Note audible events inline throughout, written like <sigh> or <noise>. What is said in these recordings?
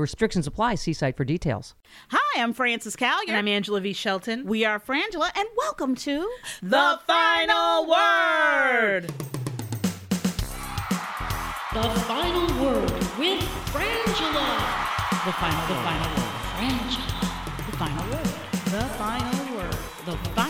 Restrictions apply. See site for details. Hi, I'm Frances Callier. And I'm Angela V. Shelton. we are Frangela, and welcome to The Final Word. The final word with Frangela. the final, the final word. Frangela. The final word. The final word. The final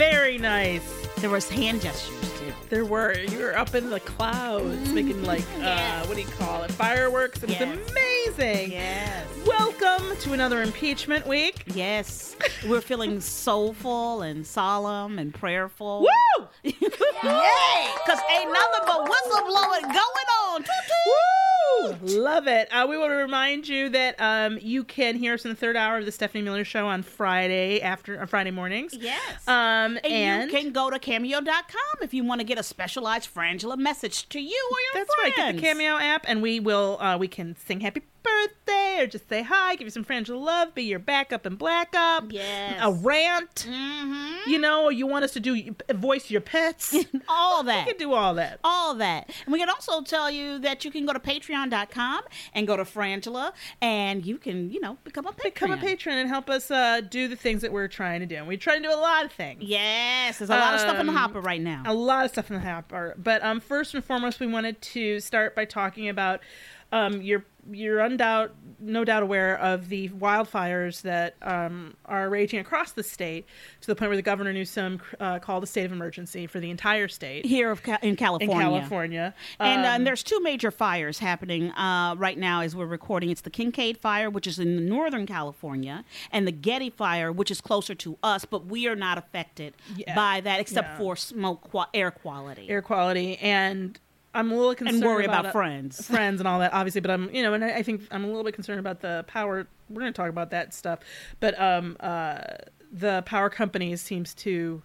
Very nice. There was hand gestures too. There were. You were up in the clouds making like, uh, what do you call it? Fireworks. It was Yes. amazing. Yes. Welcome to another impeachment week. Yes. We're feeling soulful and solemn and prayerful. Woo! <laughs> Yay! Because ain't nothing but whistleblowing going on. Woo! Love it. Uh, we want to remind you that um, you can hear us in the third hour of the Stephanie Miller Show on Friday after on Friday mornings. Yes. Um, and, and, you can go to cameo.com if you want to get a specialized Frangela message to you or your that's right. Get the Cameo app, and we will. Uh, we can sing Happy Birthday or just say hi, give you some Frangela love, be your backup and black up. Yes. A rant. Mm-hmm. You know, or you want us to do voice your pets. <laughs> All that. <laughs> We can do all that. all that. And we can also tell you that you can go to patreon.com and go to Frangela and you can, you know, become a patron. Become a patron and help us uh, do the things that we're trying to do. And we try to do a lot of things. Yes, there's a lot of stuff in the Um, hopper right now. a lot of stuff in the hopper. But um, first and foremost, we wanted to start by talking about um, you're you're undoubt no doubt aware of the wildfires that um, are raging across the state to the point where the governor Newsom uh, called a state of emergency for the entire state Here of Ca- in in California. California. And, uh, Um, there's two major fires happening uh, right now as we're recording. It's the Kincade fire, which is in northern California, and the Getty fire, which is closer to us, but we are not affected Yeah. by that except Yeah. for smoke qua- air quality. air quality and I'm a little concerned and worry about, it- friends. <laughs> friends and all that obviously but i'm you know and I, I think i'm a little bit concerned about the power we're going to talk about that stuff but um uh the power companies seems to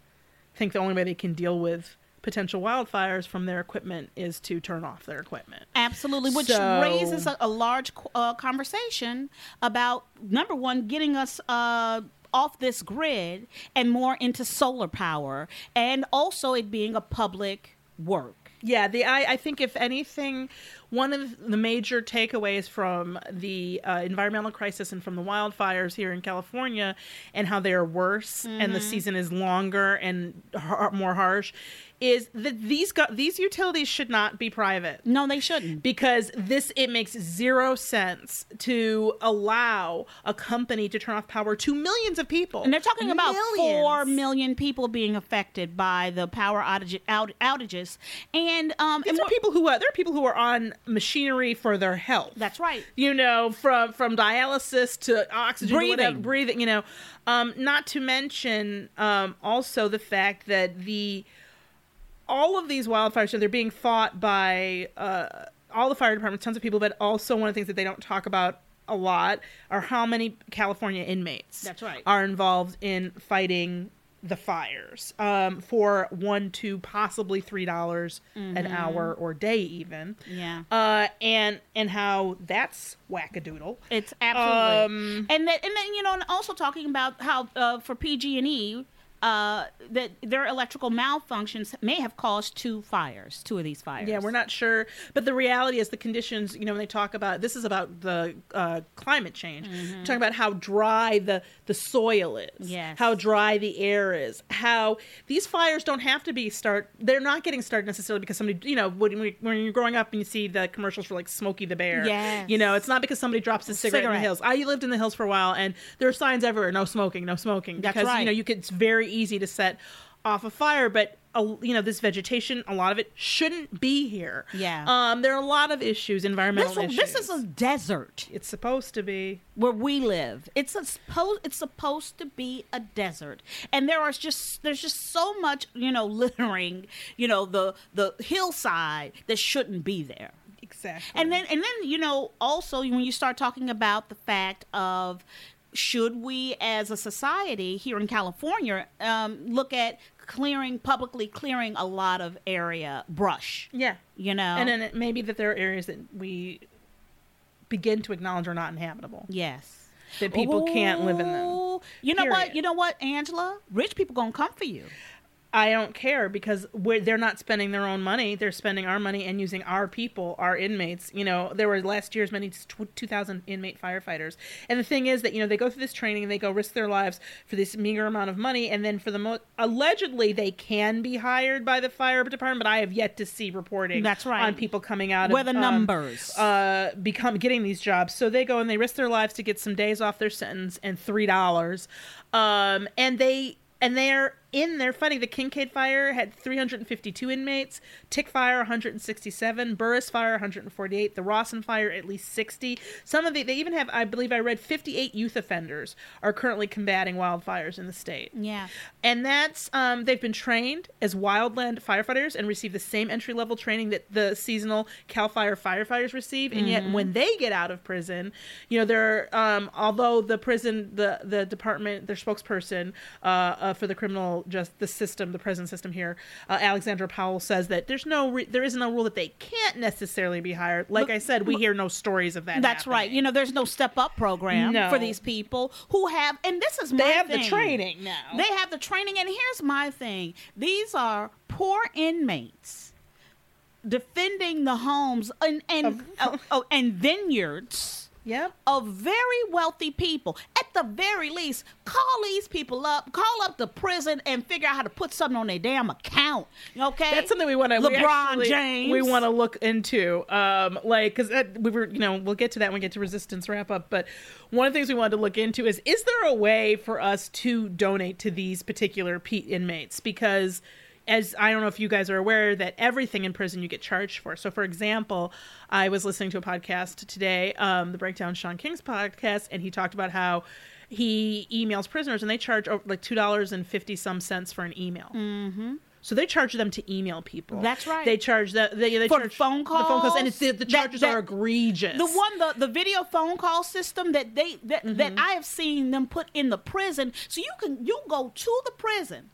think the only way they can deal with potential wildfires from their equipment is to turn off their equipment Absolutely, which So- raises a, a large uh, conversation about number one, getting us uh, off this grid and more into solar power, and also it being a public work. Yeah, the I, I think if anything, one of the major takeaways from the uh, environmental crisis and from the wildfires here in California and how they are worse and the season is longer and har- more harsh is that these go- these utilities should not be private No, they shouldn't. because this it makes zero sense to allow a company to turn off power to millions of people And they're talking about Millions. four million people being affected by the power outage, out, outages, and um, These and are people who are there are people who are on machinery for their health. That's right. You know, from from dialysis to oxygen, to Breathing. whatever, breathing. You know, um, not to mention um, also the fact that the all of these wildfires, so they're being fought by uh, all the fire departments, tons of people, but also one of the things that they don't talk about a lot are how many California inmates That's right. are involved in fighting the fires um, for one to possibly three dollars an Mm-hmm. hour or day even. Yeah. Uh, and and how that's wackadoodle. It's absolutely, Um, and that, and then you know, and also talking about how uh, for PG and E, uh, that their electrical malfunctions may have caused two fires, two of these fires. Yeah, we're not sure, but the reality is the conditions. You know, when they talk about this is about the uh, climate change, talking about how dry the the soil is, Yes. how dry the air is, how these fires don't have to be start. They're not getting started necessarily because somebody, you know, when, when you're growing up and you see the commercials for like Smokey the Bear, Yes. you know, it's not because somebody drops a cigarette, in the hills. I lived in the hills for a while, and there are signs everywhere: no smoking, no smoking. That's because you know you could. It's very easy to set off a fire, but. A, you know this vegetation, a lot of it shouldn't be here. Yeah. Um, there are a lot of issues, environmental This, issues. this is a desert It's supposed to be. where we live. It's supposed it's supposed to be a desert, and there are just there's just so much you know <laughs> littering, you know the the hillside that shouldn't be there. Exactly. And then and then you know also when you start talking about the fact of should we as a society here in California um, look at clearing publicly clearing a lot of area brush? Yeah. you know? And then it may be that there are areas that we begin to acknowledge are not inhabitable. yes. That people can't live in them. You know what? You know what angela? Rich people gonna come for you I don't care because we're, they're not spending their own money. They're spending our money and using our people, our inmates. You know, there were last year's many tw- 2,000 inmate firefighters. And the thing is that, you know, they go through this training and they go risk their lives for this meager amount of money. And then for the most, allegedly, they can be hired by the fire department, but I have yet to see reporting That's right. on people coming out Where of the um, numbers. uh, become getting these jobs. So they go and they risk their lives to get some days off their sentence and three dollars. Um, and they and they're in there fighting. The Kincade fire had 352 inmates, Tick fire 167, Burris fire 148, the Rawson fire at least 60. Some of the they even have, I believe, I read 58 youth offenders are currently combating wildfires in the state. yeah And that's um, they've been trained as wildland firefighters and receive the same entry level training that the seasonal Cal Fire firefighters receive. And yet, when they get out of prison, you know, they're um, although the prison, the the department, their spokesperson uh, uh, for the criminal just the system, the prison system here, uh, Alexandra Powell says that there's no re- there isn't a rule that they can't necessarily be hired. Like Look- I said, we hear no stories of that. that's right you know there's no step up program No. for these people who have and this is my they have the training now. They have the training, and here's my thing: these are poor inmates defending the homes and and oh, oh, and vineyards yep. of very wealthy people. At the very least, call these people up, call up the prison, and figure out how to put something on their damn account. Okay, That's something we want to. LeBron James. We want to look into, um, like, because we were, you know, we'll get to that when we get to resistance wrap up. But one of the things we wanted to look into is: is there a way for us to donate to these particular pe- inmates? Because as I don't know if you guys are aware that everything in prison you get charged for. So, for example, I was listening to a podcast today, um, the Breakdown Shaun King's podcast, and he talked about how he emails prisoners and they charge like two dollars and fifty some cents for an email. Mm-hmm. So they charge them to email people. That's right. They charge the they, they For charge phone the phone calls, and it's the, the that- charges that- are egregious. The one, the, the video phone call system that they that, Mm-hmm. that I have seen them put in the prison, so you can you go to the prison,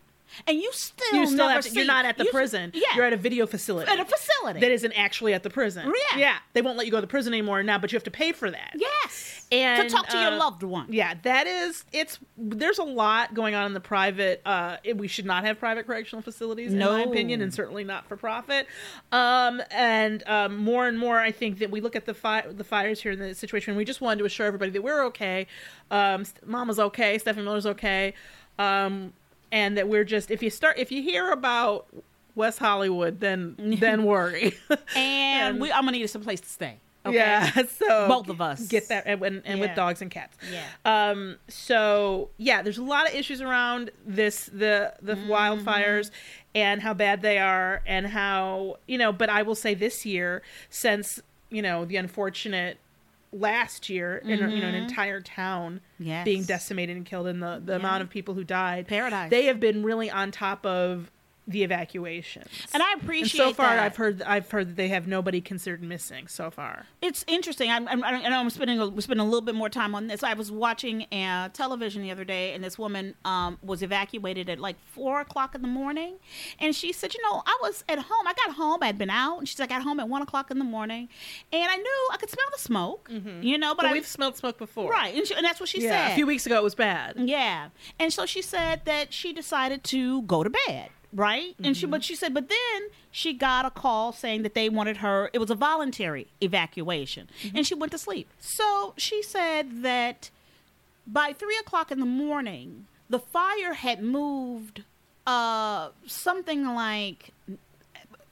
and you still you still have to, you're not at the you- prison. Yeah, You're at a video facility. at a facility. that isn't actually at the prison. Yeah. Yeah. They won't let you go to the prison anymore now, but you have to pay for that. yes, And, to talk to your uh, loved one. Yeah, that is it's there's a lot going on in the private uh it- we should not have private correctional facilities no. in my opinion and certainly not for profit. Um and um more and more I think that we look at the fi- the fires here in the situation we just wanted to assure everybody that we're okay. Um Mama's okay, Stephanie Miller's okay. Um and that we're just if you start if you hear about West Hollywood then <laughs> then worry. <laughs> and we, I'm gonna need some place to stay. Okay? Yeah, <laughs> so Both of us. get that, and, and, and Yeah. with dogs and cats. Yeah. Um. So yeah, there's a lot of issues around this the the Mm-hmm. wildfires and how bad they are and how you know. But I will say this year, since you know the unfortunate last year in you know an entire town Mm-hmm. Yes. being decimated and killed and the the amount of people who died Paradise. they have been really on top of the evacuations. And I And appreciate so far, that. I've heard I've heard that they have nobody considered missing so far. it's interesting. I'm, I'm, I know I'm spending a, spending a little bit more time on this. I was watching uh, television the other day, and this woman um, was evacuated at like four o'clock in the morning, and she said, "You know, I was at home. I got home. I had been out, and she said I got home at one o'clock in the morning, and I knew I could smell the smoke. You know, but But I we've smelled smoke before, right, and, she, and that's what she Yeah, said. a few weeks ago it was bad. Yeah. And so she said that she decided to go to bed, right? And she mm-hmm. but she said but then she got a call saying that they wanted her it was a voluntary evacuation. Mm-hmm. And she went to sleep. So she said that by three o'clock in the morning, the fire had moved uh something like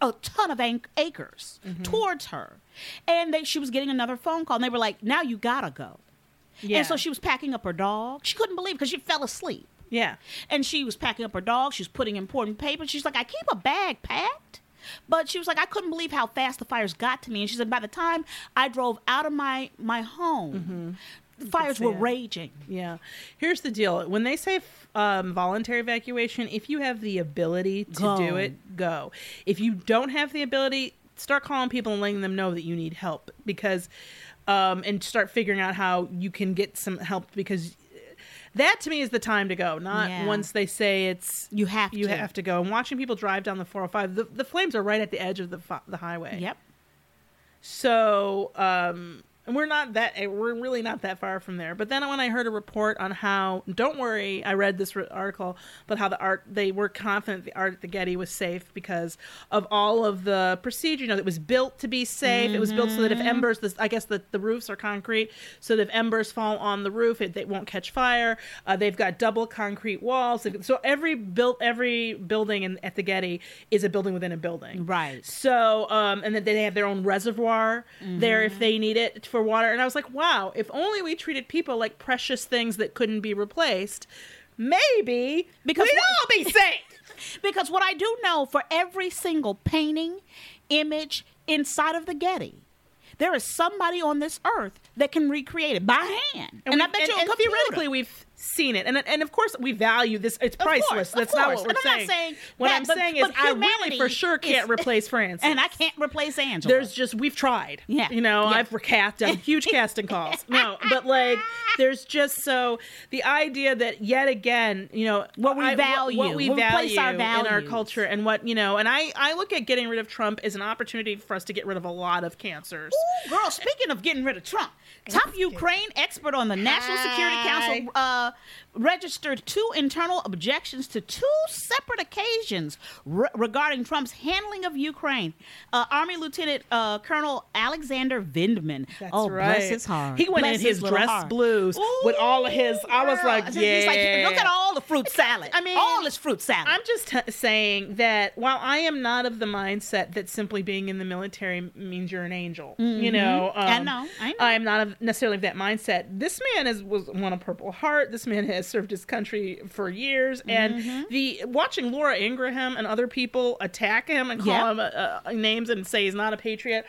a ton of ac- acres mm-hmm. towards her. And they, she was getting another phone call and they were like, now you gotta go. Yeah, And so she was packing up her dog. She couldn't believe because she fell asleep. Yeah. And she was packing up her dog. She was putting important papers. She's like, I keep a bag packed. But she was like, I couldn't believe how fast the fires got to me. And she said, by the time I drove out of my, my home, the fires were raging. Yeah. Here's the deal. When they say um, voluntary evacuation, if you have the ability to Go. do it, go. If you don't have the ability, start calling people and letting them know that you need help because, um, and start figuring out how you can get some help because that to me is the time to go. Not Yeah. once they say it's You have you to. have to go. And watching people drive down the 405, the, the flames are right at the edge of the the highway. Yep. So, um, and we're not that we're really not that far from there. But then when I heard a report on how, don't worry, I read this article, but how the art they were confident the art at the Getty was safe because of all of the procedure. You know, it was built to be safe. It was built so that if embers, this I guess the the roofs are concrete, so that if embers fall on the roof, it they won't catch fire. Uh, they've got double concrete walls. So every built every building in, at the Getty is a building within a building. Right. So, um, and then they have their own reservoir there if they need it for water. And I was like, wow, if only we treated people like precious things that couldn't be replaced, maybe Because we'd what- all be <laughs> safe. Because what I do know for every single painting, image inside of the Getty, there is somebody on this earth that can recreate it by hand. And, I we- bet you a and computer. theoretically we've seen it, and and of course we value this. It's Of course, priceless. That's not what we're And I'm saying. saying what that, I'm but- saying is, I really for sure can't is- replace Frances. and I can't replace Angela. There's just we've tried. Yeah. You know, Yeah. I've recast done <laughs> huge casting calls. No, but like there's just so the idea that yet again, you know, What we I- value, what, we what we place value our in our culture and what, you know, and I I look at getting rid of Trump as an opportunity for us to get rid of a lot of cancers. Ooh, girl, speaking of getting rid of Trump, top Ukraine expert on the National Security Council uh, registered two internal objections to two separate occasions re- regarding Trump's handling of Ukraine. Uh, Army Lieutenant uh, Colonel Alexander Vindman. That's oh, right. bless his heart. He went Bless in his little dress heart. blues with all of his- I was girl. like, He's like, yeah. look at all the fruit salad. <laughs> I mean, all this fruit salad. I'm just t- saying that while I am not of the mindset that simply being in the military means you're an angel, you know, um, Mm-hmm. I know, I know. I am not of necessarily of that mindset. This man is was won a Purple Heart. This man has served his country for years, Mm-hmm. and the watching Laura Ingraham and other people attack him and call Yeah. him uh, uh, names and say he's not a patriot.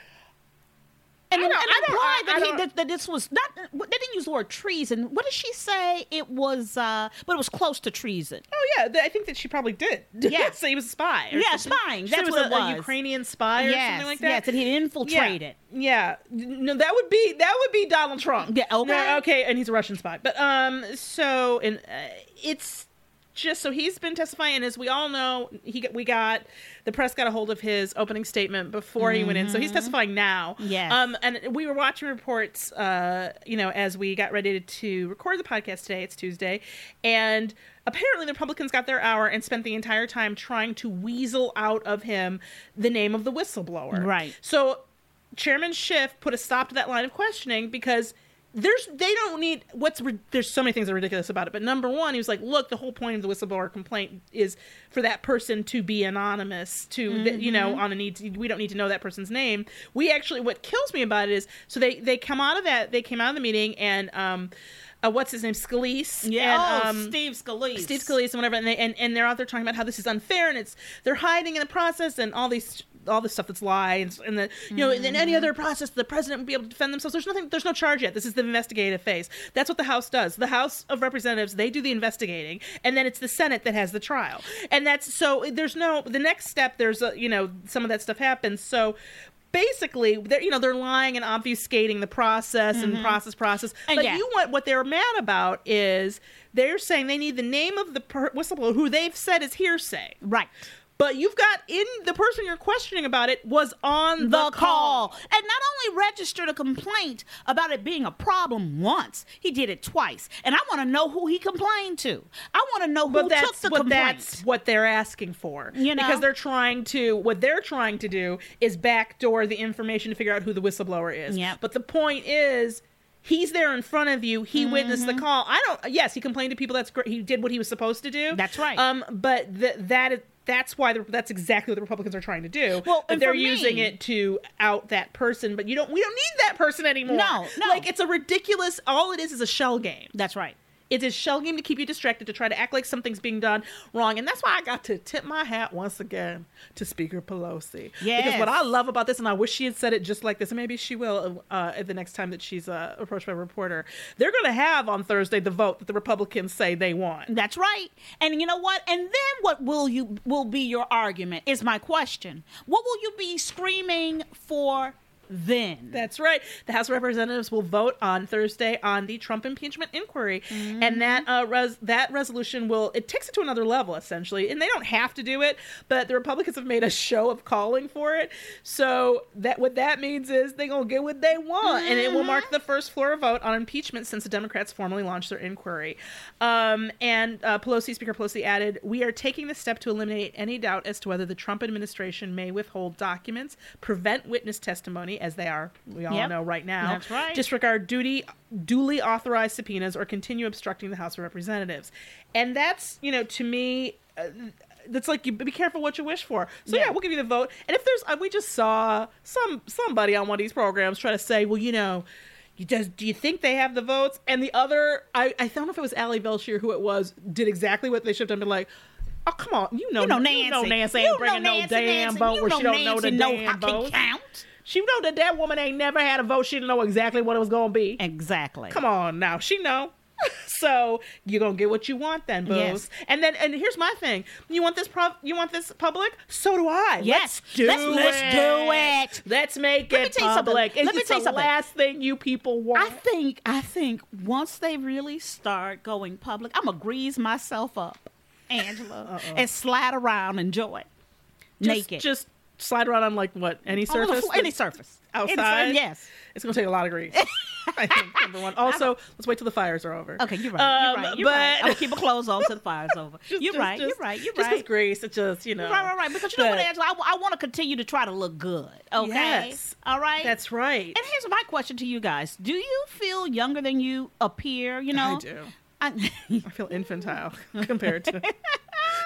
And, I and don't- I don't- imply I- that, I he, that, that this was not. They didn't use the word treason. What did she say? It was, uh, but it was close to treason. Oh yeah, I think that she probably did. <laughs> Yeah. so he was a spy. Yeah, something. spying. That's was what a, it a. Ukrainian spy or yes, something like that. yes, and he infiltrated. Yeah. yeah. No, that would be that would be Donald Trump. Yeah, okay. No, okay, and he's a Russian spy. But um, so and uh, it's just so he's been testifying, and as we all know, he got, we got the press got a hold of his opening statement before he went in, so he's testifying now. Mm-hmm. Um, and we were watching reports, uh, you know, as we got ready to, to record the podcast today. It's Tuesday, and apparently the Republicans got their hour and spent the entire time trying to weasel out of him the name of the whistleblower. Right. So Chairman Schiff put a stop to that line of questioning because there's they don't need what's there's so many things that are ridiculous about it. But number one, he was like, look, the whole point of the whistleblower complaint is for that person to be anonymous, to that you know on a need. To, we don't need to know that person's name. We actually what kills me about it is so they they come out of that they came out of the meeting and um. Uh, what's his name? Scalise. Yeah, and, oh, um, Steve Scalise. Steve Scalise and whatever, and, they, and and they're out there talking about how this is unfair and it's they're hiding in the process and all these all this stuff that's lies and the you know in any other process the president would be able to defend themselves. There's nothing there's no charge yet. This is the investigative phase. That's what the house does. The house of representatives they do the investigating and then it's the senate that has the trial. And that's so there's no the next step there's a you know some of that stuff happens. So basically they're you know they're lying and obfuscating the process and mm-hmm. process process. And but yeah. you want what they're mad about is they're saying they need the name of the per- whistleblower who they've said is hearsay. Right. But you've got in the person you're questioning about it was on the, the call. And not only registered a complaint about it being a problem once, he did it twice. And I want to know who he complained to. I want to know who But took that's the what complaint. that's what they're asking for. You know? because they're trying to what they're trying to do is backdoor the information to figure out who the whistleblower is. Yep. But the point is. He's there in front of you. He witnessed Mm-hmm. the call. I don't. Yes, he complained to people. That's great. He did what he was supposed to do. That's right. Um, but th- that is that's why the, that's exactly what the Republicans are trying to do. Well, and they're for me- using it to out that person. But you don't. We don't need that person anymore. No, no. Like it's a ridiculous. All it is is a shell game. That's right. It's a shell game to keep you distracted, to try to act like something's being done wrong. And that's why I got to tip my hat once again to Speaker Pelosi. Because what I love about this, and I wish she had said it just like this, and maybe she will uh, at the next time that she's uh, approached by a reporter, they're going to have on Thursday the vote that the Republicans say they want. That's right. And you know what? And then what will you will be your argument is my question. What will you be screaming for then? That's right. The House of Representatives will vote on Thursday on the Trump impeachment inquiry, and that uh, res- that resolution will it takes it to another level essentially. And they don't have to do it, but the Republicans have made a show of calling for it. So that what that means is they're gonna get what they want, and it will mark the first floor vote on impeachment since the Democrats formally launched their inquiry. Um, and uh, Pelosi, Speaker Pelosi added, "We are taking this step to eliminate any doubt as to whether the Trump administration may withhold documents, prevent witness testimony, as they are, we all Yep. know right now, That's right. disregard duty, duly authorized subpoenas, or continue obstructing the House of Representatives." And that's, you know, to me. Uh, that's like you be careful what you wish for. So yeah, Yeah. we'll give you the vote. And if there's, uh, we just saw some somebody on one of these programs try to say, well, you know, you just do you think they have the votes? And the other, I I don't know if it was Ali Velshi who it was, did exactly what they should have done. Been like, oh come on, you know, you know Nancy. you know Nancy You ain't know bringing no damn Nancy. vote You where she don't know Nancy the know damn how to vote. count. She know that that woman ain't never had a vote. She didn't know exactly what it was gonna be. Exactly. Come on now, she know. <laughs> so you're gonna get what you want then, booze. Yes. And then and here's my thing. You want this prov- you want this public? So do I. Yes. Let's do Let's- it. let's do it. Let's make Let me it tell you something. public. Let It's me tell you the something. last thing you people want. I think I think once they really start going public, I'm gonna grease myself up, Angela, and slide around and enjoy just, naked Just slide around on like what any surface. any surface Any outside. yes. It's gonna take a lot of grease. <laughs> I think number one. Also, let's wait till the fires are over. Okay, you're right. Um, you're right. You're but right. I'm gonna keep my clothes on till the fire's over. <laughs> just- you're just- right. just- you're right. You're just right. with grease, it just you know. Right, right, right. Because you know what, But- Angela, I, want to continue to try to look good. Okay. Yes. All right. That's right. And here's my question to you guys: Do you feel younger than you appear? You know. I do. I, <laughs> I feel infantile compared to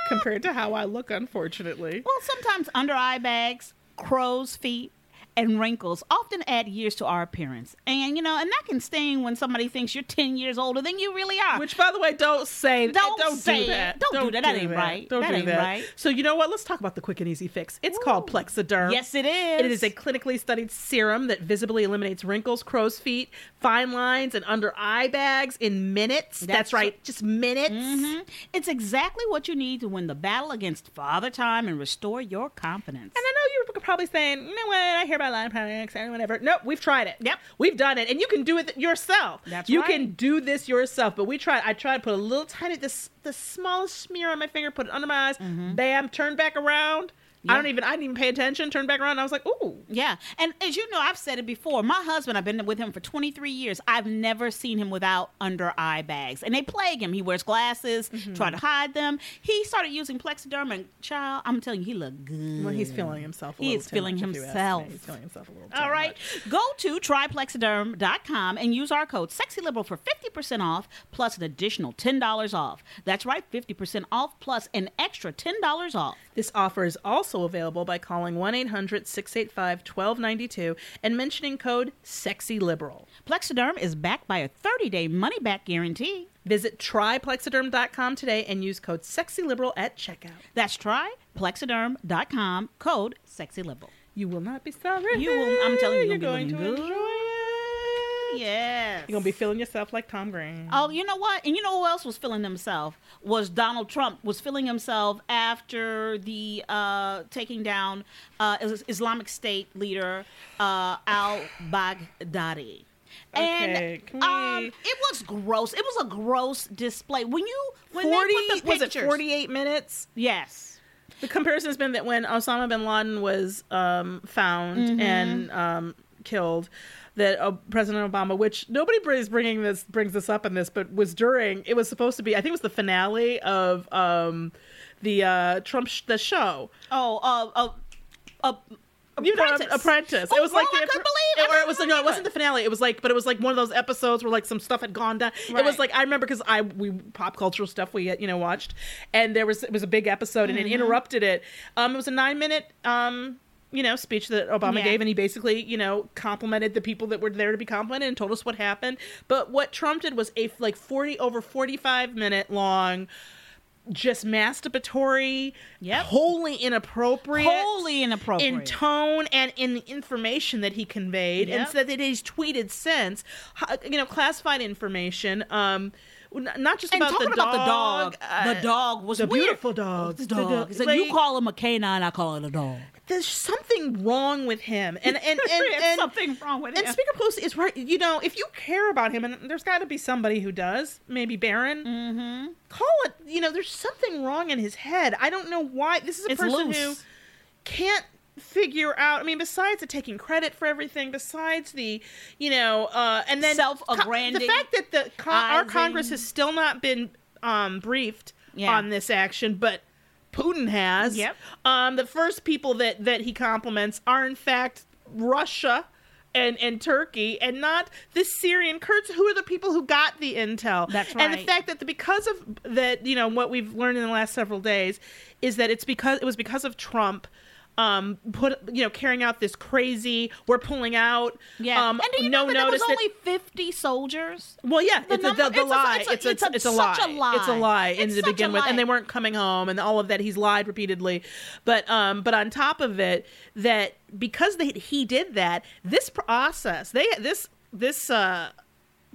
compared to how I look, unfortunately. well, sometimes under eye bags, crow's feet, and wrinkles often add years to our appearance, and you know, and that can sting when somebody thinks you're ten years older than you really are. Which, by the way, don't say Don't don't say do that. Don't do that. That ain't right. Don't That do ain't that. right. So you know what? Let's talk about the quick and easy fix. It's called Plexiderm. yes, it is. It is a clinically studied serum that visibly eliminates wrinkles, crow's feet, fine lines, and under eye bags in minutes. That's, That's right, just minutes. Mhm. It's exactly what you need to win the battle against Father Time and restore your confidence. And I know you're probably saying, you know what? I hear about line products and whatever. Nope, we've tried it. Yep. we've done it, and you can do it yourself. That's you right. can do this yourself. But we tried. I tried to put a little tiny, this the smallest smear on my finger, put it under my eyes, mm-hmm. bam, turn back around. I don't even. I didn't even pay attention. Turned back around. And I was like, ooh. Yeah. And as you know, I've said it before. My husband, I've been with him for 23 years. I've never seen him without under eye bags. And they plague him. He wears glasses, Mm-hmm. try to hide them. He started using Plexiderm, and child, I'm telling you, he looked good. Well, he's feeling himself. A He little is feeling much, if you ask me. himself. He's feeling himself a little. All right. much. Go to tryplexiderm.com and use our code SEXYLIBERAL for 50% off plus an additional $10 off. That's right, 50% off plus an extra $10 off. This offer is also available by calling 1 800 685 1292 and mentioning code SEXYLIBERAL. Plexiderm is backed by a 30 day money back guarantee. Visit tryplexiderm.com today and use code SEXYLIBERAL at checkout. That's tryplexiderm.com, code sexyliberal. You will not be sorry. You will- I'm telling you, you're you're going to gonna be enjoy it. Yes. You're gonna be feeling yourself like Tom Green. Oh, you know what? And you know who else was feeling himself? Was Donald Trump was feeling himself after the uh, taking down uh, Islamic State leader uh, Al Baghdadi. Okay, And um, it was gross. It was a gross display. When you when Forty they the was it forty eight minutes? Yes. The comparison has been that when Osama bin Laden was um, found Mm-hmm. and um, killed, that uh, President Obama, which nobody is bringing this brings this up in this, but was during it was supposed to be. I think it was the finale of um, the uh, Trump sh- the show. Oh, uh, uh, uh, You know, Apprentice. Apprentice. Oh, it was like the I couldn't believe it. or it was couldn't no, it wasn't the finale. It was like, but it was like one of those episodes where like some stuff had gone down. It was like I remember because I we pop cultural stuff we you know watched, and there was it was a big episode and Mm-hmm. it interrupted it. Um, it was a nine minute um you know speech that Obama Yeah. gave, and he basically you know complimented the people that were there to be complimented and told us what happened. But what Trump did was a like forty over forty five minute long. Just masturbatory, Yep. wholly inappropriate, Wholly inappropriate. in tone and in the information that he conveyed, and Yep. so that he's tweeted since, you know, classified information. Um, not just and about the about dog, the dog, the uh, dog was the weird. beautiful dog, The dog. Like, like, you call him a canine, I call it a dog. There's something wrong with him, <laughs> and and and, There's and something wrong with and him. And Speaker Pelosi is right. You know, if you care about him, and there's got to be somebody who does, maybe Barron. Mm-hmm. Call it. You know, there's something wrong in his head. I don't know why. This is a It's person loose. who can't figure out. I mean, besides the taking credit for everything, besides the, you know, uh, and then Self-aggranding- the fact that the con- our Congress has still not been um, briefed Yeah. on this action, but. Putin has. Yep. Um, the first people that that he compliments are in fact Russia and and Turkey, and not the Syrian Kurds, who are the people who got the intel. That's right. And the fact that the, because of that, you know, what we've learned in the last several days is that it's because it was because of Trump. Um, put you know, carrying out this crazy. We're pulling out. Yeah. Um, and do you no know that there was only 50 soldiers? well, yeah, The it's a, the, number- the it's a- lie. it's a- It's a, it's a- it's a lie. a lie. It's a lie in It's to a begin with, and they weren't coming home, and all of that. He's lied repeatedly, but um, but on top of it, that because they he did that, this process, they this this uh.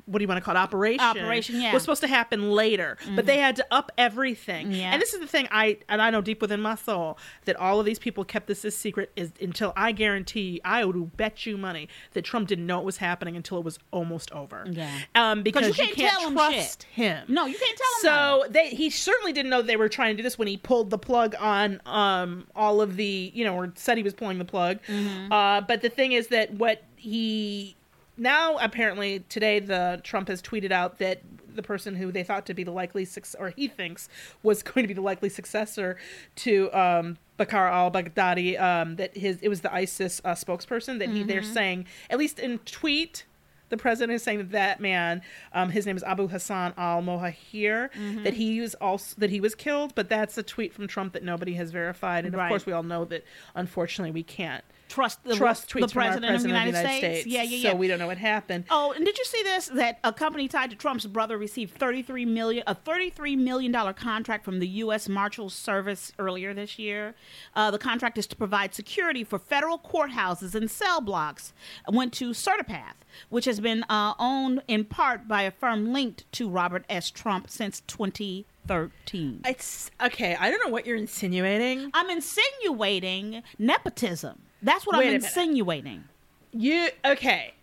What do you want to call it? Operation. Operation, yeah. Mm-hmm. Was supposed to happen later, but they had to up everything. Yeah. And this is the thing I and I know deep within my soul that all of these people kept this a secret is until I guarantee I would bet you money that Trump didn't know it was happening until it was almost over. Yeah. Um, because you you can't can't, tell him trust shit. him. No, you can't tell him So they he certainly didn't know they were trying to do this when he pulled the plug on um all of the you know or said he was pulling the plug. Mm-hmm. Uh, but the thing is that what he now apparently today the Trump has tweeted out that the person who they thought to be the likely suc- or he thinks was <laughs> going to be the likely successor to um Bakar al-Baghdadi um that his it was the ISIS uh, spokesperson that he they're Mm-hmm. saying at least in tweet the president is saying that that man, um, his name is Abu Hassan al Muhajir, Mm-hmm. that he was also that he was killed. But that's a tweet from Trump that nobody has verified, and of Right. course we all know that unfortunately we can't Trust the, trust the our president, of the United, States. Yeah, yeah, yeah. So we don't know what happened. Oh, and did you see this? That a company tied to Trump's brother received thirty-three million, a thirty-three million dollar contract from the U.S. Marshals Service earlier this year. Uh, the contract is to provide security for federal courthouses and cell blocks. Went to Certipath, which has been uh, owned in part by a firm linked to Robert S. Trump since 2013. It's okay. I don't know what you're insinuating. I'm insinuating nepotism. That's what Wait I'm insinuating. You okay?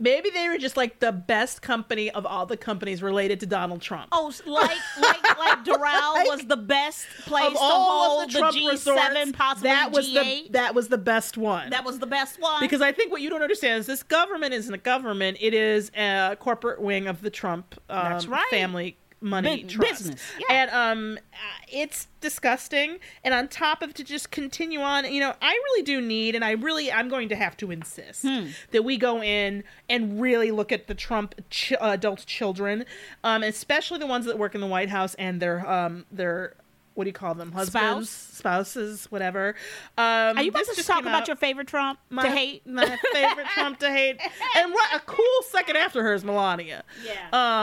Maybe they were just like the best company of all the companies related to Donald Trump. Oh, like like like Doral <laughs> was the best place of to all hold of the Trump G7, resorts, possibly that was G8. the that was the best one. that was the best one. because I think what you don't understand is this government isn't a government; it is a corporate wing of the Trump um, right. family money trust. business, yeah. And um, uh, it's disgusting. And on top of to just continue on, you know, I really do need, and I really, I'm going to have to insist Hmm. that we go in and really look at the Trump ch- uh, adult children, um, especially the ones that work in the White House and their um, their what do you call them? Husbands, Spouse? spouses, whatever. Um, Are you about to just talk about out. your favorite Trump my, to hate? my favorite Trump to hate, and what a cool second after her is Melania. Yeah.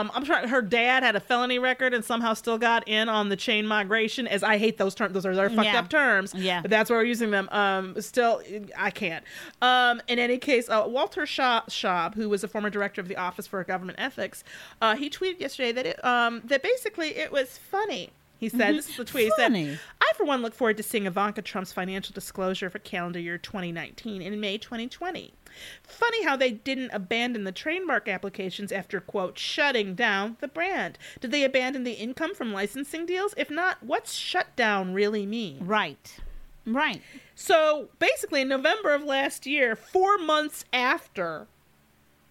Um, I'm sure her dad had a felony record and somehow still got in on the chain migration. As I hate those terms; those are their fucked Yeah. up terms. Yeah. but that's why we're using them. Um, still, I can't. Um, in any case, uh, Walter Schaub, Schaub, who was a former director of the Office for Government Ethics, uh, he tweeted yesterday that it, um, that basically it was funny. He said, "This is the tweet." He said, I, for one, look forward to seeing Ivanka Trump's financial disclosure for calendar year 2019 in May 2020. Funny how they didn't abandon the trademark applications after, quote, shutting down the brand. Did they abandon the income from licensing deals? If not, what's shut down really mean? Right. Right. So basically, in November of last year, four months after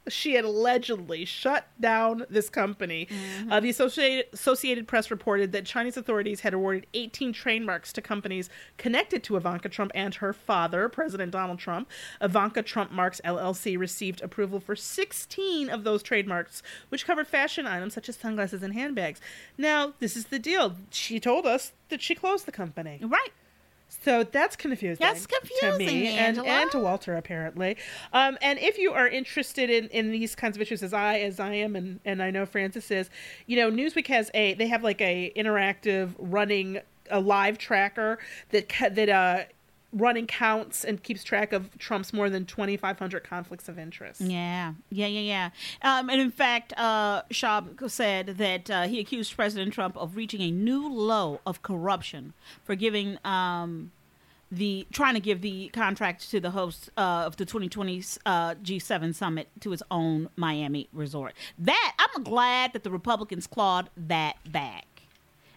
she had allegedly shut down this company, uh, the Associated, Associated Press reported that Chinese authorities had awarded 18 trademarks to companies connected to Ivanka Trump and her father, President Donald Trump. Ivanka Trump Marks LLC received approval for 16 of those trademarks, which covered fashion items such as sunglasses and handbags. Now, this is the deal. She told us that she closed the company. Right. So that's confusing. That's confusing to me and, and to Walter apparently. Um, and if you are interested in, in these kinds of issues, as I as I am, and, and I know Frances is, you know, Newsweek has a they have like a interactive running a live tracker that that uh running counts and keeps track of Trump's more than twenty five hundred conflicts of interest. Yeah, yeah, yeah, yeah. Um, and in fact, uh, Schaub said that uh, he accused President Trump of reaching a new low of corruption for giving um, the trying to give the contract to the host uh, of the 2020 uh, G7 summit to his own Miami resort. That I'm glad that the Republicans clawed that back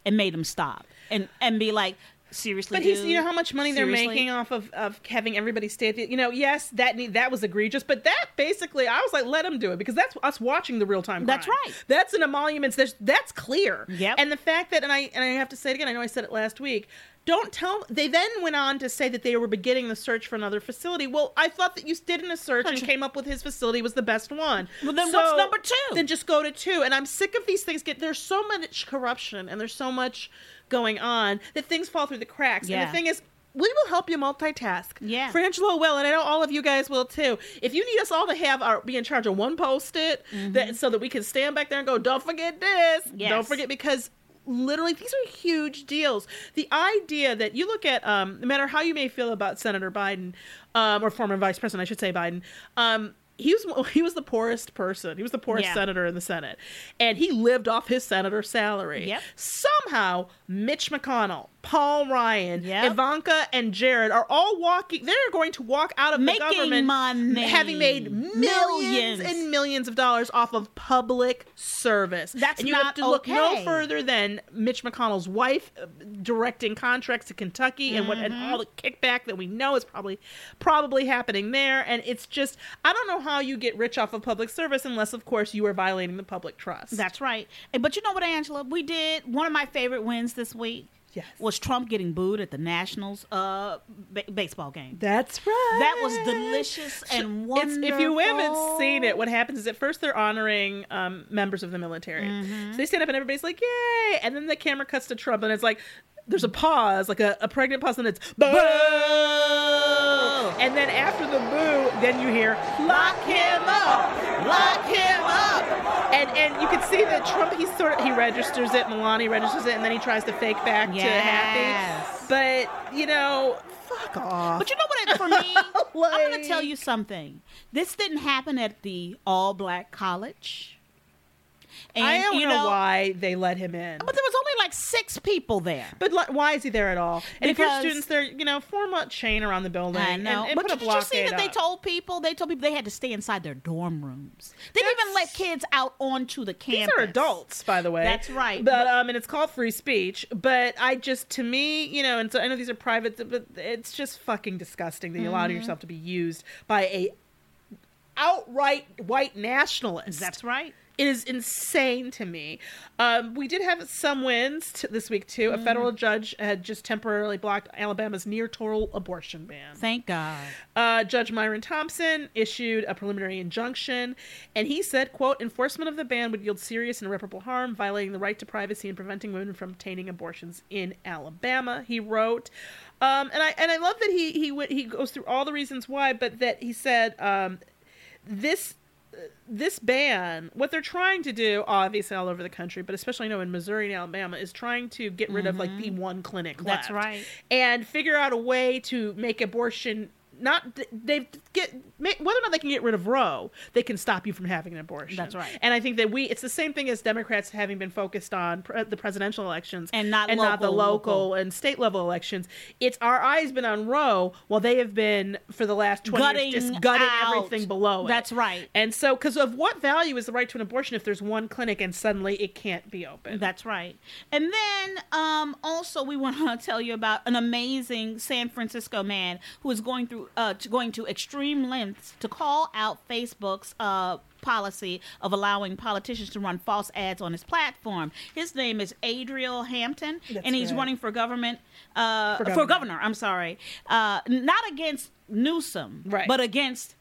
and made him stop and and be like, seriously, But he's you know, how much money they're making off of, of having everybody stay at the, you know, yes, that need, that was egregious, but that basically, I was like, let him do it because that's us watching the real time. That's right. That's an emoluments. That's that's clear. Yep. And the fact that, and I and I have to say it again. I know I said it last week. Don't tell. They then went on to say that they were beginning the search for another facility. Well, I thought that you did in a search and came up with his facility was the best one. Well, then what's number two? Then just go to two. And I'm sick of these things. Get there's so much corruption and there's so much going on that things fall through the cracks. And the thing is, we will help you multitask. Yeah. Frangela will, and I know all of you guys will too. If you need us all to have our be in charge of one post-it, that so that we can stand back there and go, don't forget this, Mm-hmm. Yes. don't forget because literally these are huge deals. The idea that you look at, um, no matter how you may feel about Senator Biden, um, or former Vice President, I should say Biden, um. He was <laughs> he was the poorest person. He was the poorest Yeah. senator in the Senate, and he lived off his senator salary. Yep. Somehow, Mitch McConnell, Paul Ryan, Yep. Ivanka, and Jared are all walking. They're going to walk out of Making the government money. having made millions, Millions. and millions of dollars off of public service. That's and you have to look no further than Mitch McConnell's wife uh, directing contracts to Kentucky and what and Mm-hmm. all the kickback that we know is probably probably happening there. And it's just I don't know how you get rich off of public service unless, of course, you are violating the public trust. That's right. But you know what, Angela? We did one of my favorite wins this week. Yes. Was Trump getting booed at the Nationals uh, ba- baseball game? That's right. That was delicious and It's, wonderful. if you haven't seen it, what happens is at first they're honoring um, members of the military. Mm-hmm. So they stand up and everybody's like, "Yay!" And then the camera cuts to Trump, and it's like there's a pause, like a, a pregnant pause, and it's boo. And then after the boo, then you hear "Lock him up, lock him up," and and you can see that Trump he sort of he registers it, Melania registers it, and then he tries to fake back to Yes. happy. But you know, fuck off. But you know what? For me, <laughs> I'm gonna tell you something. This didn't happen at the all black college. And, I don't you know, why they let him in. But there was only like six people there. But li- why is he there at all? And if your Because- students, they're you know form a chain around the building. I know. and, and but did you see that they told people? They told people they had to stay inside their dorm rooms. They didn't even let kids out onto the campus. These are adults, by the way. That's right. But, But- um, and it's called free speech. But I just, to me, you know, and so I know these are private, but it's just fucking disgusting that you allow Mm-hmm. yourself to be used by a outright white nationalist. That's right. It is insane to me. Um, we did have some wins t- this week too. Mm. A federal judge had just temporarily blocked Alabama's near total abortion ban. Thank God. Uh, Judge Myron Thompson issued a preliminary injunction, and he said, "quote Enforcement of the ban would yield serious and irreparable harm, violating the right to privacy and preventing women from obtaining abortions in Alabama." He wrote, um, and I and I love that he he went, he goes through all the reasons why, but that he said um, this this ban, what they're trying to do, obviously all over the country, but especially I know in Missouri and Alabama, is trying to get rid of like the one clinic. Mm-hmm. That's right. and figure out a way to make abortion not they get whether or not they can get rid of Roe, they can stop you from having an abortion. That's right. And I think that we it's the same thing as Democrats having been focused on pre- the presidential elections And not and not the local- local and state level elections. It's our eyes been on Roe while they have been for the last twenty Gutting years just gutting out. everything below it. That's right. And so, because of what value is the right to an abortion if there's one clinic and suddenly it can't be open? That's right. And then um, also we want to <laughs> tell you about an amazing San Francisco man who is going through uh, to going to extreme lengths to call out Facebook's uh, policy of allowing politicians to run false ads on his platform. His name is Adriel Hampton, That's and he's right. running for government uh, For for, governor. governor. I'm sorry, uh, not against Newsom, Right. but against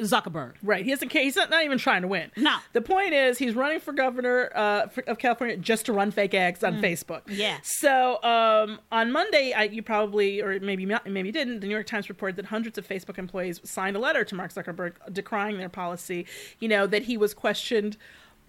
Zuckerberg. Right. He doesn't care. He's not, not even trying to win. No. The point is, he's running for governor uh, for, of California just to run fake ads on Facebook. Mm. Yeah. So um, on Monday, I, you probably, or maybe maybe you didn't, the New York Times reported that hundreds of Facebook employees signed a letter to Mark Zuckerberg decrying their policy. You know, that he was questioned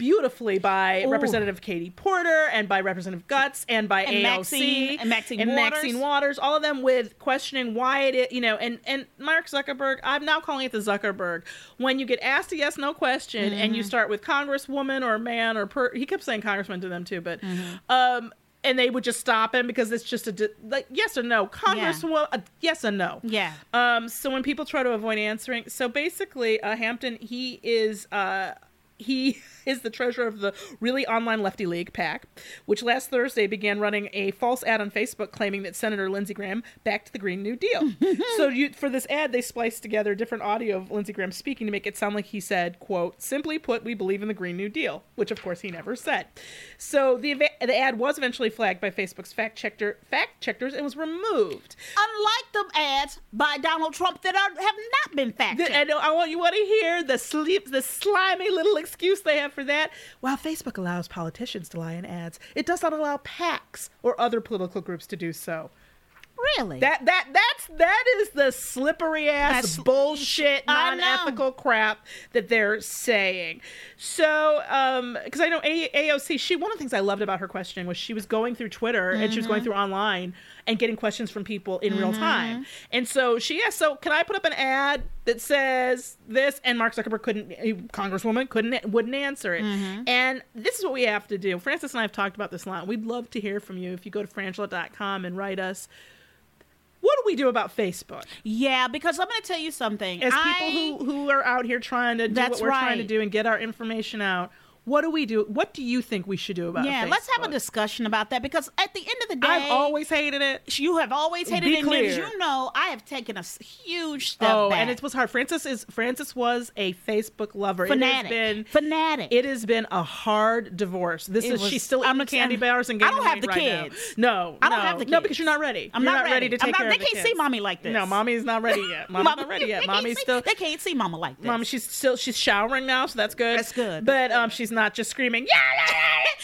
beautifully by Ooh. Representative Katie Porter and by Representative Guts and by And AOC Maxine- and Maxine and Waters. Maxine Waters, all of them with questioning why it, is, you know, and and Mark Zuckerberg. I'm now calling it the Zuckerberg. When you get asked a yes no question and Mm-hmm. you start with Congresswoman or man or per, he kept saying Congressman to them too, but Mm-hmm. um. And they would just stop him because it's just a di- like yes or no, Congresswoman, uh, yes or no. Yeah. Um, so when people try to avoid answering, so basically, uh, Hampton, he is uh, he <laughs> is the treasurer of the Really Online Lefty League PAC, which last Thursday began running a false ad on Facebook claiming that Senator Lindsey Graham backed the Green New Deal. <laughs> so you, for this ad, they spliced together different audio of Lindsey Graham speaking to make it sound like he said, "quote Simply put, we believe in the Green New Deal," which of course he never said. So the the ad was eventually flagged by Facebook's fact checker fact checkers and was removed. Unlike the ads by Donald Trump that are, have not been fact checked. I. I want you want to hear the sleep, the slimy little excuse they have for that. While Facebook allows politicians to lie in ads, it does not allow PACs or other political groups to do so. Really? That that that's that is the slippery ass That's- bullshit, non-ethical crap that they're saying. So, um, because I know A- AOC, she one of the things I loved about her questioning was she was going through Twitter and she was Mm-hmm. going through online and getting questions from people in real time. And so she asked, "So can I put up an ad that says this?" And Mark Zuckerberg couldn't, Congresswoman couldn't, wouldn't answer it. Mm-hmm. And this is what we have to do. Frances and I have talked about this a lot. We'd love to hear from you if you go to frangela.com and write us what do we do about Facebook yeah, because I'm going to tell you something. as I- people who who are out here trying to do what we're trying to do and get our information out? What do we do? What do you think we should do about yeah, Facebook? let's have a discussion about that because at the end of the day, I've always hated it. you have always hated Be it. And clear. you know, I have taken a huge step Oh, back. and it was hard. Frances is Frances was a Facebook lover. fanatic. It has been fanatic. It has been a hard divorce. This It is was- she's still I'm eating candy ex- bars and I don't have the right now. kids. No, I don't no. have the kids. No, because you're not ready. I'm You're not ready. ready. to I'm take not- care they of the can't see mommy like this. No, mommy's not ready yet. <laughs> Mommy's not ready yet. Mommy's still. They can't see mama like this. Mom, she's still she's showering now, so that's good. That's good. But um, she's not just screaming. Yeah, yeah,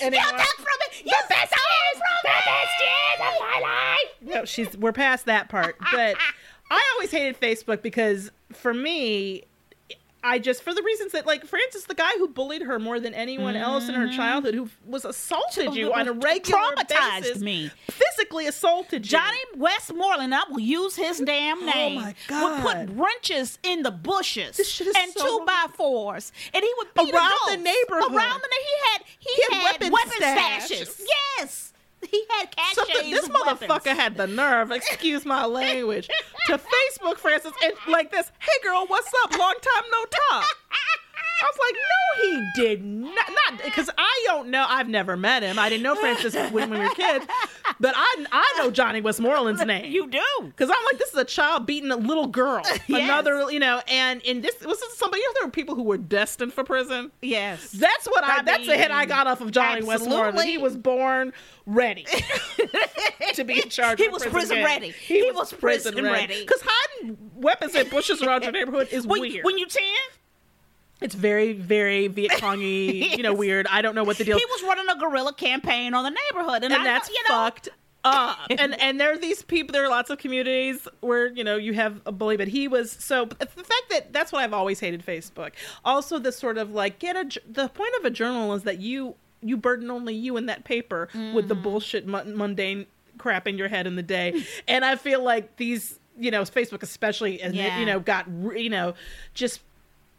yeah, <laughs> You took from it. You the best years, the best years of my life. No, she's we're past that part. But <laughs> I always hated Facebook because for me, I just for the reasons that like Frances, the guy who bullied her more than anyone else in her mm-hmm. childhood, who was assaulted you on a regular Traumatized basis, me. physically assaulted you. Johnny Westmoreland, I will use his oh damn name. Oh my god! Would put wrenches in the bushes This shit is and so two wrong. by fours, and he would beat Around the neighborhood. Around the he had he, He had had, weapon weapon, stashes. Yes, <laughs> he had. Something, this motherfucker had the nerve, excuse my language, to <laughs> Facebook Frances and like this. Hey girl, what's up? Long time no talk. I was like, no, he did not. Not because I don't know. I've never met him. I didn't know Frances <laughs> when we were kids, but I I know Johnny Westmoreland's name. You do. Because I'm like, this is a child beating a little girl. <laughs> Yes. Another, you know, and in this was this somebody. You know, there were people who were destined for prison. Yes. That's what I. I that's the hit I got off of Johnny Westmoreland. He was born ready <laughs> to be in charge. He was prison prison ready. He was prison ready. Because hiding weapons and bushes around your neighborhood is when, weird. when you ten, it's very, very Viet <laughs> Congy, you know, weird. I don't know what the deal. he was running a guerrilla campaign on the neighborhood, and, and that's you know, fucked up. and and there are these people. There are lots of communities where you know you have a bully, but he was so. The fact that that's what I've always hated Facebook. Also, the sort of like get a. The point of a journal is that you you burden only you in that paper with the Mm-hmm. bullshit mu- mundane crap in your head in the day, and I feel like these you know Facebook especially and Yeah. you know got you know just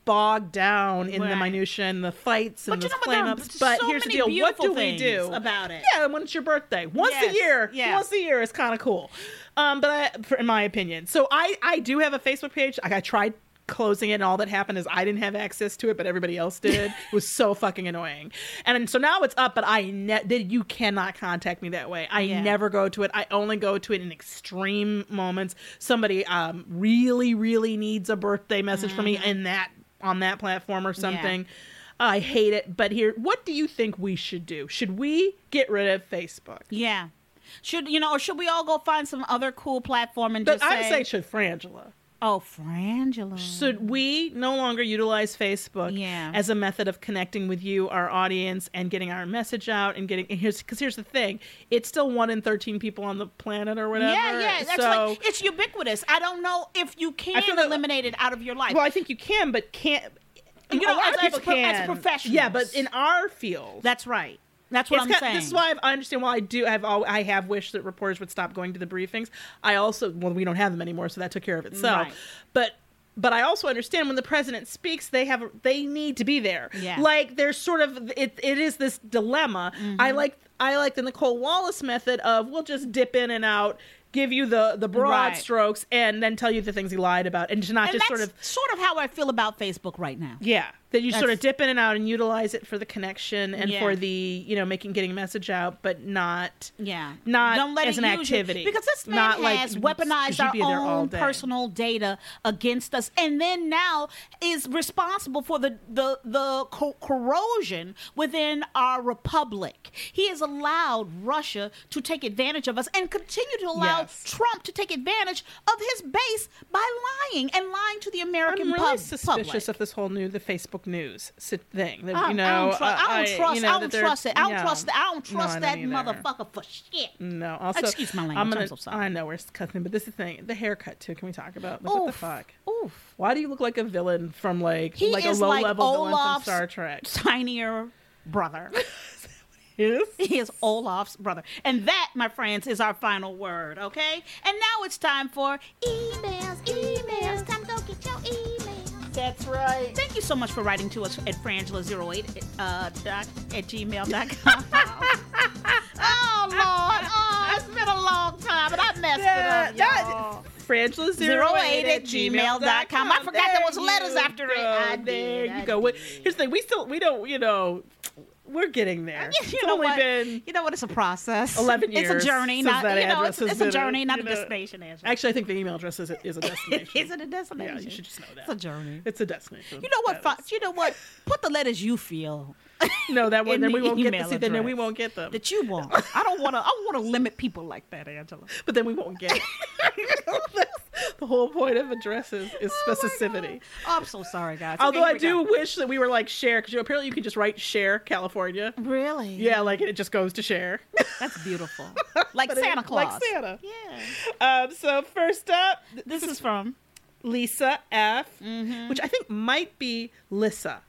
bogged down in the Right. minutia and the fights and But you the know flame ups. But so here's the deal: what do we do about it. Yeah, when it's your birthday, once Yes, a year. yes. Once a year is kind of cool. Um, but I, for, in my opinion, so I I do have a Facebook page. Like I tried closing it, and all that happened is I didn't have access to it, but everybody else did. <laughs> it was so fucking annoying. And so now it's up, but I ne- did. You cannot contact me that way. I Yeah. never go to it. I only go to it in extreme moments. Somebody um really really needs a birthday message from Mm-hmm. me and that on that platform or something. I hate it. But here, what do you think we should do? Should we get rid of Facebook? Yeah. Should you know, or should we all go find some other cool platform and But just I say, say, should Frangela. "Oh, Frangela." Should we no longer utilize Facebook Yeah. as a method of connecting with you, our audience, and getting our message out and getting and here's because here's the thing, it's still one in thirteen people on the planet or whatever. Yeah, yeah. That's so, like it's ubiquitous. I don't know if you can feel that- eliminate it out of your life. well, I think you can, but can't. You a know, lot as- of people as pro- as can. professionals. Yeah, but in our field, That's right. That's what It's I'm saying. This is why I've, I understand why I do have all I have wished that reporters would stop going to the briefings. I also well we don't have them anymore, so that took care of itself. Right. But but I also understand when the president speaks, they have they need to be there. Yeah. Like there's sort of it. It is this dilemma. I Mm-hmm. like I like the Nicolle Wallace method of we'll just dip in and out. Give you the the broad Right. strokes and then tell you the things he lied about, and to not and just that's sort of sort of how I feel about Facebook right now. yeah, that you sort of dip in and out and utilize it for the connection and Yeah. for the you know making getting message out, but not Yeah, Not Don't let as it an activity. because this man Not like has you- weaponized our be there all own personal data against us, and then now is responsible for the the the co- corrosion within our republic. He has allowed Russia to take advantage of us and continue to allow Yes. Trump to take advantage of his base by lying and lying to the American I'm really pub- suspicious public. of this whole new the Facebook news sit- thing. That, I, you know, I don't trust. I uh, don't trust. I don't trust it. I don't trust. that. I don't trust that motherfucker for shit. No, also, Excuse my language, I'm, gonna, I'm so sorry. I know we're cutting, but this is the thing. The haircut too. Can we talk about? Like, what the fuck? Oof. Why do you look like a villain from like He like a low like level villain from Olaf's Star Trek? tinier brother. <laughs> Yes. he is Olaf's brother. And that, my friends, is our final word, okay? And now it's time for emails, emails. That's right. Thank you so much for writing to us at frangela08 uh, dot, at gmail.com. <laughs> oh, Lord. Oh, it's been a long time, but I messed Yeah, it up, y'all. Frangela08 at gmail.com. I forgot there was letters after it. I did, There I you go. Wait, Here's the thing. We still, we don't, you know, we're getting there. You it's know only what? been You know what? It's a process. 11 years. It's a journey, not that you know. It's, it's a journey, not a know- destination. Angela. Actually, I think the email address is a, is a destination. <laughs> Is it a destination? Yeah, you should just know that. It's a journey. It's a destination. You know what? You know what? Put the letters you feel <laughs> No, that one. Then we won't get. See, then we won't get them. that you want. I don't want to. I want to limit people like that, Angela. But then we won't get. <laughs> <laughs> the whole point of addresses is specificity. Oh, I'm so sorry, guys. Although Okay, I do go. wish that we were like Cher because you, apparently you can just write Cher California. Really? Yeah, like it just goes to Cher. <laughs> That's beautiful. <laughs> Like Santa Claus. Like Santa. Yeah. Um, so first up, This is from. Lisa F, Mm-hmm. which I think might be Lissa,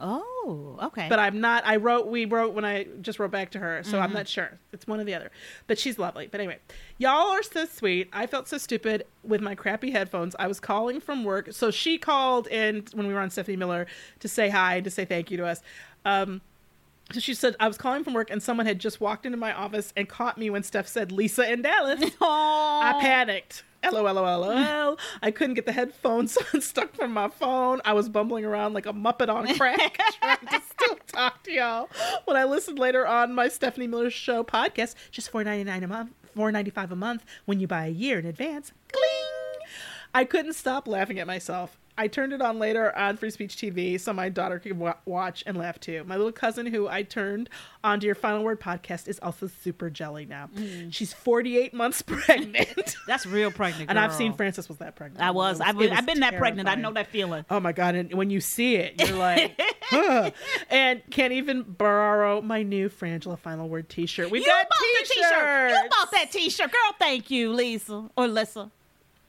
Oh, okay. but I'm not. I wrote, we wrote when I just wrote back to her, so Mm-hmm. I'm not sure. It's one or the other, but she's lovely. But anyway, y'all are so sweet. I felt so stupid with my crappy headphones. I was calling from work, so she called in when we were on Stephanie Miller to say hi, to say thank you to us. Um, So she said, I was calling from work and someone had just walked into my office and caught me when Steph said Lisa in Dallas. <laughs> I panicked. LOL, LOL. <laughs> I couldn't get the headphones <laughs> unstuck from my phone. I was bumbling around like a Muppet on crack trying to still talk to y'all. When I listened later on my Stephanie Miller Show podcast, just four ninety nine a month, four ninety five a month when you buy a year in advance. Gling! I couldn't stop laughing at myself. I turned it on later on Free Speech TV so my daughter could wa- watch and laugh too. My little cousin, who I turned onto your Final Word podcast, is also super jelly now. Mm. She's 48 months <laughs> pregnant. <laughs> That's real pregnant. and I've seen Frances was that pregnant. I was. It I've been, I've been that pregnant. I know that feeling. Oh my god! And when you see it, you're <laughs> like, huh. and can't even borrow my new Frangela Final Word T-shirt. We've you got bought the t-shirt. You bought that t-shirt, girl. Thank you, Lisa or Lisa.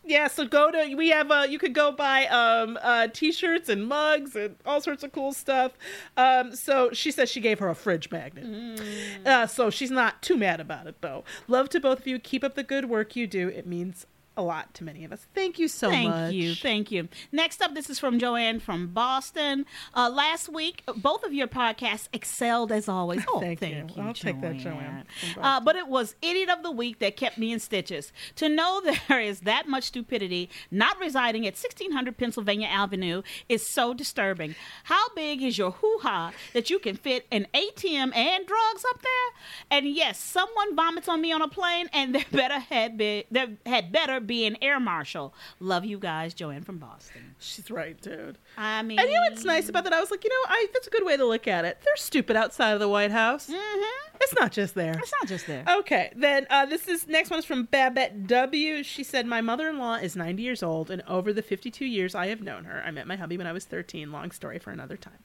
Yeah, so go to we have uh you could go buy um uh t-shirts and mugs and all sorts of cool stuff. Um so she says she gave her a fridge magnet. Mm. Uh so she's not too mad about it though. Love to both of you. Keep up the good work you do. It means a lot to many of us. Thank you so Thank much. Thank you. Thank you. Next up, this is from Joanne from Boston. Uh, last week, both of your podcasts excelled as always. <laughs> Oh, Thank thank, you. you. I'll take that, Joanne, Uh, but it was Idiot of the Week that kept me in stitches. To know <laughs> there is that much stupidity not residing at 1600 Pennsylvania Avenue is so disturbing. How big is your hoo ha that you can fit an ATM and drugs up there? And yes, someone vomits on me on a plane, and <laughs> there better had be there had better be an air marshal. Love you guys, Joanne from Boston. She's right, dude. I mean, And you know what's nice about that? I was like, you know, I that's a good way to look at it. They're stupid outside of the White House. Mhm. It's not just there. It's not just there. Okay, then uh, this is next one is from Babette W. She said, "My mother-in-law is 90 years old, and over the 52 years I have known her, I met my hubby when I was 13. Long story for another time.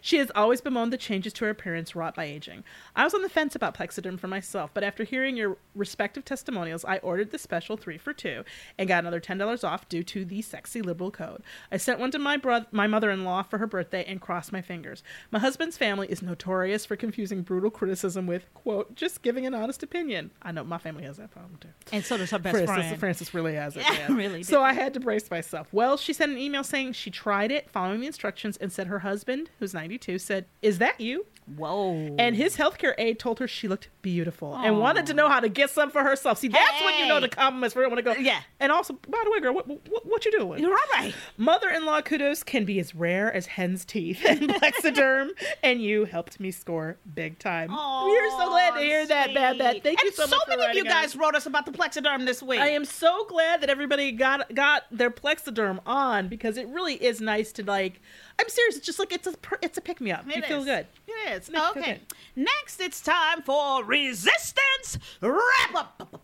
She has always bemoaned the changes to her appearance wrought by aging. I was on the fence about Plexiderm for myself, but after hearing your respective testimonials, I ordered the special three for two and got another $10 off due to the sexy liberal code. I sent one to my brother, my mother-in-law for her birthday, and crossed my fingers. My husband's family is notorious for confusing brutal criticism with quote just giving an honest opinion. I know my family has that problem too. And so does her best Frances, friend. Frances really has it. <laughs> Yeah, really So do. I had to brace myself. Well, she sent an email saying she tried it, following the instructions, and said her husband, who's 92, said, "Is that you?" Whoa. And his healthcare aide told her she looked beautiful and wanted to know how to get some for herself. See, that's when you know the Hey. compliments for when to go. Yeah. And also, by the way, girl, what what, what you doing? You're all right. Mother-in-law kudos can be as rare as hen's teeth and <laughs> Plexiderm, and you helped me score big time. We're so glad to hear that, Bad Bad. Thank you and so, so much for many of you writing us. guys wrote us about the Plexiderm this week. I am so glad that everybody got got their Plexiderm on because it really is nice to like. I'm serious. It's just like it's a it's a pick me up. You It feel good. It is. Feel Okay. Next, it's time for Resistance Wrap Up.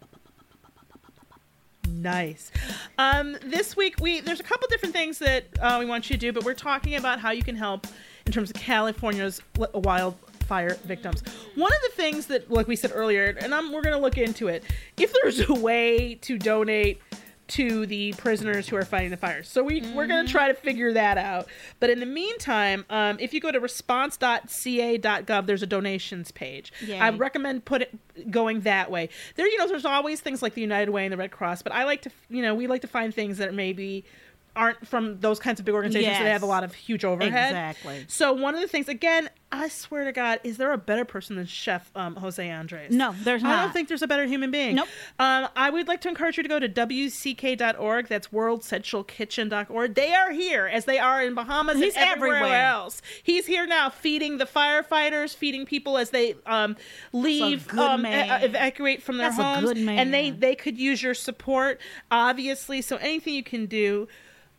Nice. Um, this week we there's a couple different things that uh, we want you to do, but we're talking about how you can help in terms of California's li- wildfire victims. One of the things that, like we said earlier, and I'm, we're going to look into it. If there's a way to donate to the prisoners who are fighting the fires, so we we're going to try to figure that out. But in the meantime, um, if you go to response.ca.gov, there's a donations page. Yay. I recommend put it going that way. There, you know, there's always things like the United Way and the Red Cross, but I like to, you know, we like to find things that maybe aren't from those kinds of big organizations that Yes. have a lot of huge overhead. Exactly. So one of the things, again, I swear to God, is there a better person than Chef um, Jose Andres? No, there's not. I don't think there's a better human being. Nope. Um, I would like to encourage you to go to wck.org. That's worldcentralkitchen.org. They are here as they are in Bahamas He's and everywhere, everywhere. else. He's here now, feeding the firefighters, feeding people as they um, leave, um, e- evacuate from their That's a homes, and they they could use your support, obviously. So anything you can do.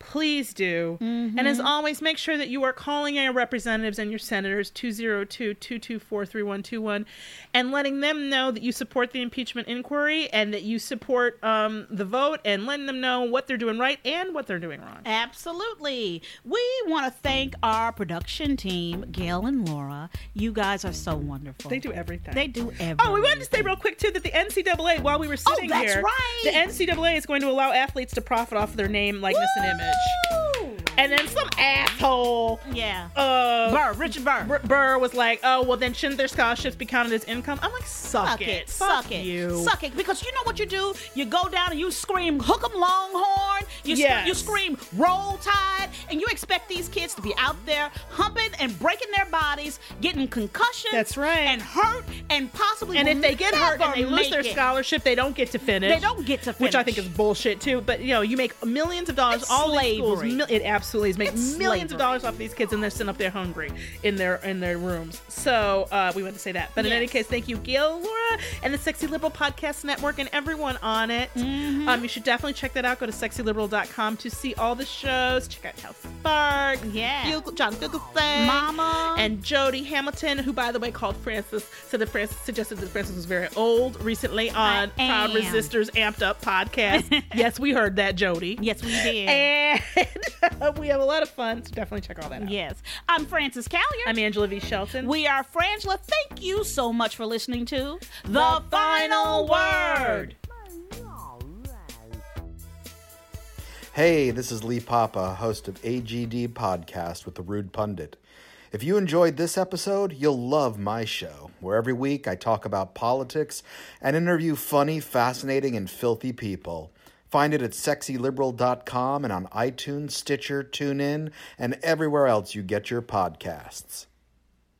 Please do. And Mm-hmm. as always, make sure that you are calling your representatives and your senators 202 224 3121 and letting them know that you support the impeachment inquiry and that you support um, the vote and letting them know what they're doing right and what they're doing wrong. Absolutely. We want to thank our production team, Gail and Laura. You guys are so wonderful. They do everything. They do everything. Oh, we wanted to say real quick too that the NCAA, while we were sitting that's here, right. the NCAA is going to allow athletes to profit off of their name, likeness, and image. Woo! And then some asshole, Yeah. uh, Burr, Richard Burr. Bur- Burr was like, "Oh, well, then shouldn't their scholarships be counted as income?" I'm like, "Suck, Suck it, Fuck suck it, you, suck it. Because you know what you do? You go down and you scream, "Hook 'em, Longhorn!" You, sc- you scream, "Roll Tide!" And you expect these kids to be out there humping and breaking their bodies, getting concussions. That's right. And hurt, and possibly. And if they get hurt and they lose their it. scholarship, they don't get to finish. They don't get to finish. which I think is bullshit too. But you know, you make millions of dollars. It's all slavery. mil- it absolutely is. Make It's millions of dollars off of these kids, and they're sitting up there hungry in their in their rooms. So uh, we want to say that. But in any case, thank you, Gil, Laura, and the Sexy Liberal Podcast Network, and everyone on it. Mm-hmm. Um, you should definitely check that out. Go to sexyliberal.com to see all the shows. Check out House Spark, Yeah. Bugel- John Fugelsang, Mama. and Jody Hamilton, who by the way called Frances, said that Frances suggested that Frances was very old recently on Proud. Resistors Amped Up podcast. <laughs> yes, we heard that, Jody. Yes, we did. And <laughs> we have a lot of fun, so definitely check all that out. yes. I'm Frances Callier. I'm Angela V. Shelton. We are Frangela. Thank you so much for listening to The, Final Word. Hey, this is Lee Papa, host of AGD Podcast with the Rude Pundit. If you enjoyed this episode, you'll love my show, where every week I talk about politics and interview funny, fascinating, and filthy people. Find it at sexyliberal.com and on iTunes, Stitcher, TuneIn, and everywhere else you get your podcasts.